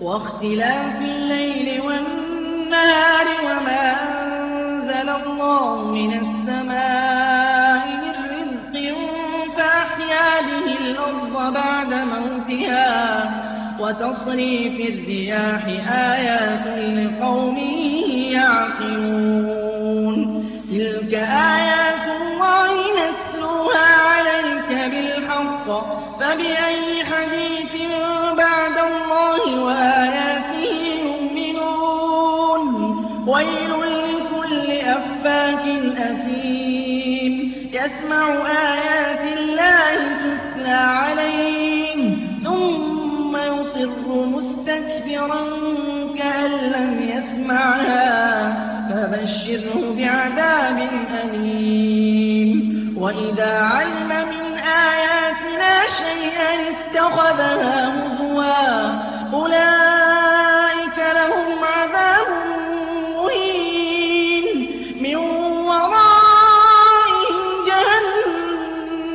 واختلاف الليل والنهار وما أنزل الله من السماء من رزق فأحيا به الأرض بعد موتها وتصريف الرياح آيات ويل لكل أفاك أثيم. يسمع آيات الله تتلى عليه ثم يصر مستكبرا كأن لم يسمعها. فبشره بعذاب أليم. وإذا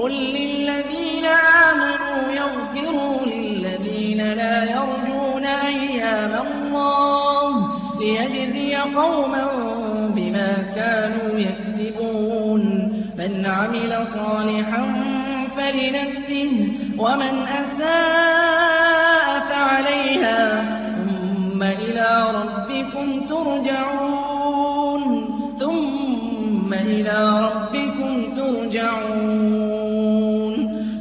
قل للذين آمنوا يغفروا للذين لا يرجون أيام الله ليجزي قوما بما كانوا يكسبون من عمل صالحا فلنفسه ومن أساء فعليها ثم إلى ربكم ترجعون ثم إلى ربكم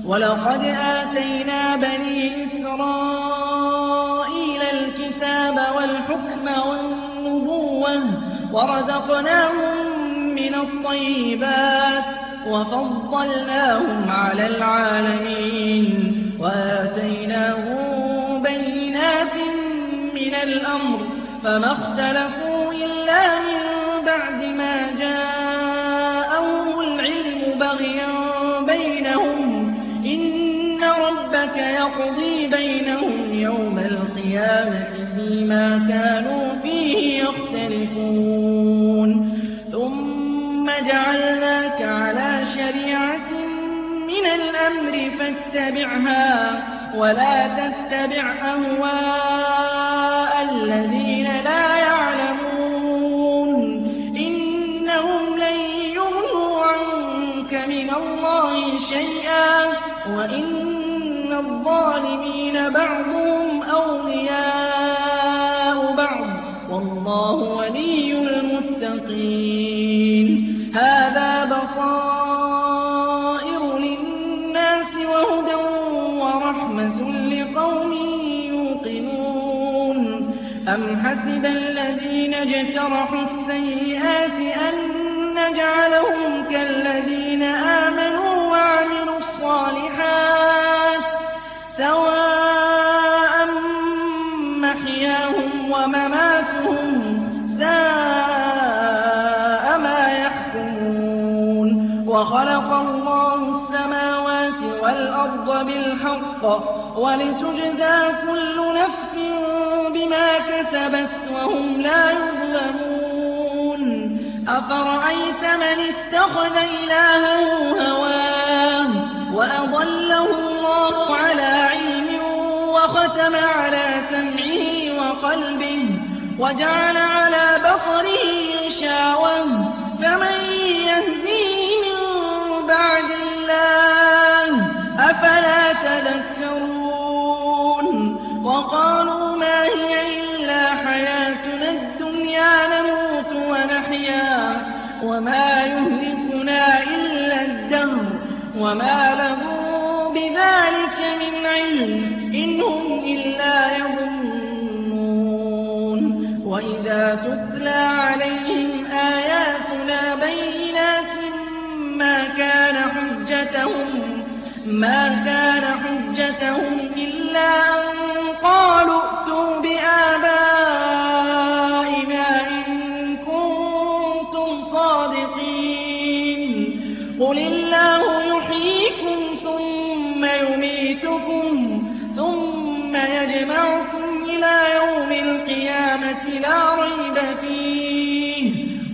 ولقد آتينا بني إسرائيل الكتاب والحكم والنبوة ورزقناهم من الطيبات وفضلناهم على العالمين وآتيناهم بينات من الأمر فما اختلفوا إلا من بعد ما جاءهم فيما كانوا فيه يختلفون ثم جعلناك على شريعة من الأمر فاتبعها ولا تتبع أهواء الذين لا يعلمون إنهم لن يغنوا عنك من الله شيئا وإن بصائر للناس وهدى ورحمة لقوم يوقنون أم حسب الذين اجترحوا السيئات أن نجعلهم كالذين والأرض بِالْحَقِّ وَلِتُجْزَىٰ كُلُّ نَفْسٍ بِمَا كَسَبَتْ وَهُمْ لَا يُظْلَمُونَ أَفَرَأَيْتَ مَنِ اتَّخَذَ إِلَٰهَهُ هَوَاهُ وَأَضَلَّهُ اللَّهُ عَلَىٰ عِلْمٍ وَخَتَمَ عَلَىٰ سَمْعِهِ وَقَلْبِهِ وَجَعَلَ عَلَىٰ بَصَرِهِ غِشَاوَةً فَمَن وَمَا يُهْلِكُنَا إِلَّا الدَّهْرُ وَمَا لَهُم بِذَٰلِكَ مِنْ عِلْمٍ ۖ إِنْ هُمْ إِلَّا يَظُنُّونَ. وَإِذَا تُتْلَىٰ عَلَيْهِمْ آيَاتُنَا بَيِّنَاتٍ مَّا كَانَ حُجَّتَهُمْ قُلِ اللَّهُ يُحْيِيكُمْ ثُمَّ يُمِيتُكُمْ ثُمَّ يَجْمَعُكُمْ إِلَىٰ يَوْمِ الْقِيَامَةِ لَا رَيْبَ فِيهِ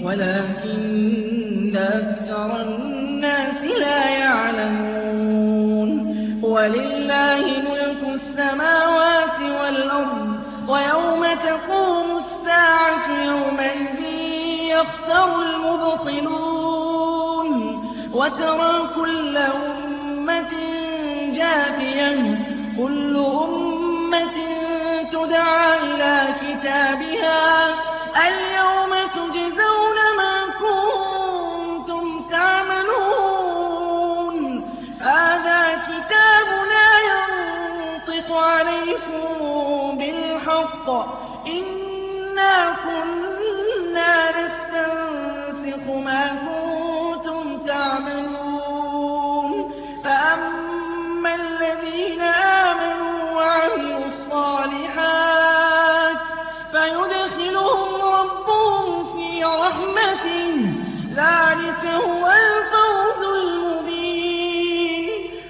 وَلَٰكِنَّ أَكْثَرَ النَّاسِ لَا يَعْلَمُونَ وَلِلَّهِ مُلْكُ السَّمَاوَاتِ وَالْأَرْضِ ۚ وَيَوْمَ تَقُومُ السَّاعَةُ يَوْمَئِذٍ يَخْسَرُ الْمُبْطِلُونَ وَتَرَىٰ كُلَّ أُمَّةٍ جَاثِيَةً ۚ كُلُّ أُمَّةٍ تُدْعَىٰ إِلَىٰ كِتَابِهَا. الْيَوْمَ تُجْزَوْنَ مَا كُنتُمْ تَعْمَلُونَ. هَٰذَا كِتَابُنَا يَنطِقُ عَلَيْكُم بِالْحَقِّ ۚ. إِنَّا كُنَّا نَسْتَنسِخُ فَيُدْخِلُهُمْ رَبُّهُمْ فِي رَحْمَتِهِ ۚ. ذَٰلِكَ هُوَ الْفَوْزُ الْمُبِينُ.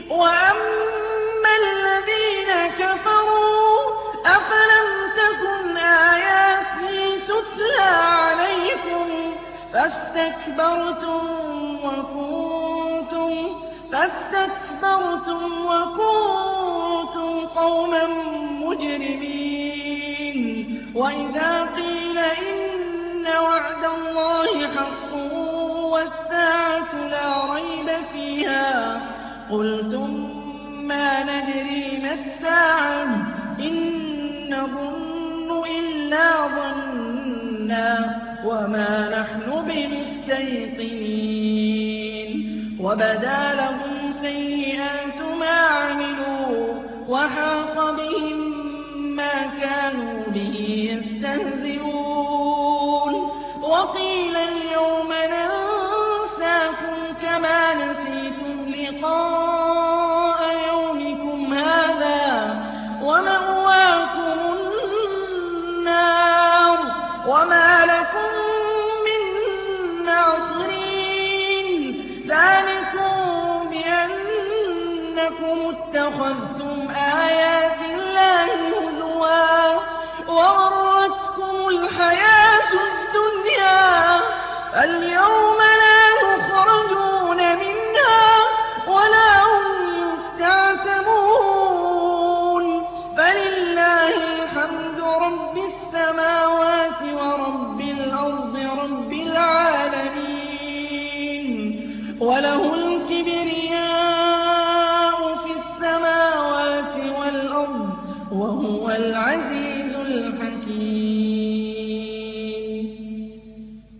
وَأَمَّا الَّذِينَ كَفَرُوا أَفَلَمْ تَكُنْ آيَاتِي تُتْلَىٰ عَلَيْكُمْ؟ فَاسْتَكْبَرْتُمْ وَكُنتُمْ قَوْمًا مُّجْرِمِينَ. وَإِذَا قِيلَ إِنَّ وَعْدَ اللَّهِ حَقٌّ وَالسَّاعَةُ لَا رَيْبَ فِيهَا قُلْتُم مَّا نَدْرِي مَا السَّاعَةُ؟ إِن نَّظُنُّ إِلَّا ظَنًّا وَمَا نَحْنُ بِمُسْتَيْقِنِينَ. وَبَدَا لَهُمْ وَقِيلَ الْيَوْمَ نَنسَاكُمْ كَمَا نَسِيتُمْ لِقَاءَ يَوْمِكُمْ هَٰذَا وَمَأْوَاكُمُ النَّارُ وَمَا لَكُم مِّن نَّاصِرِينَ. ذَٰلِكُم بِأَنَّكُمُ اتَّخَذْتُمْ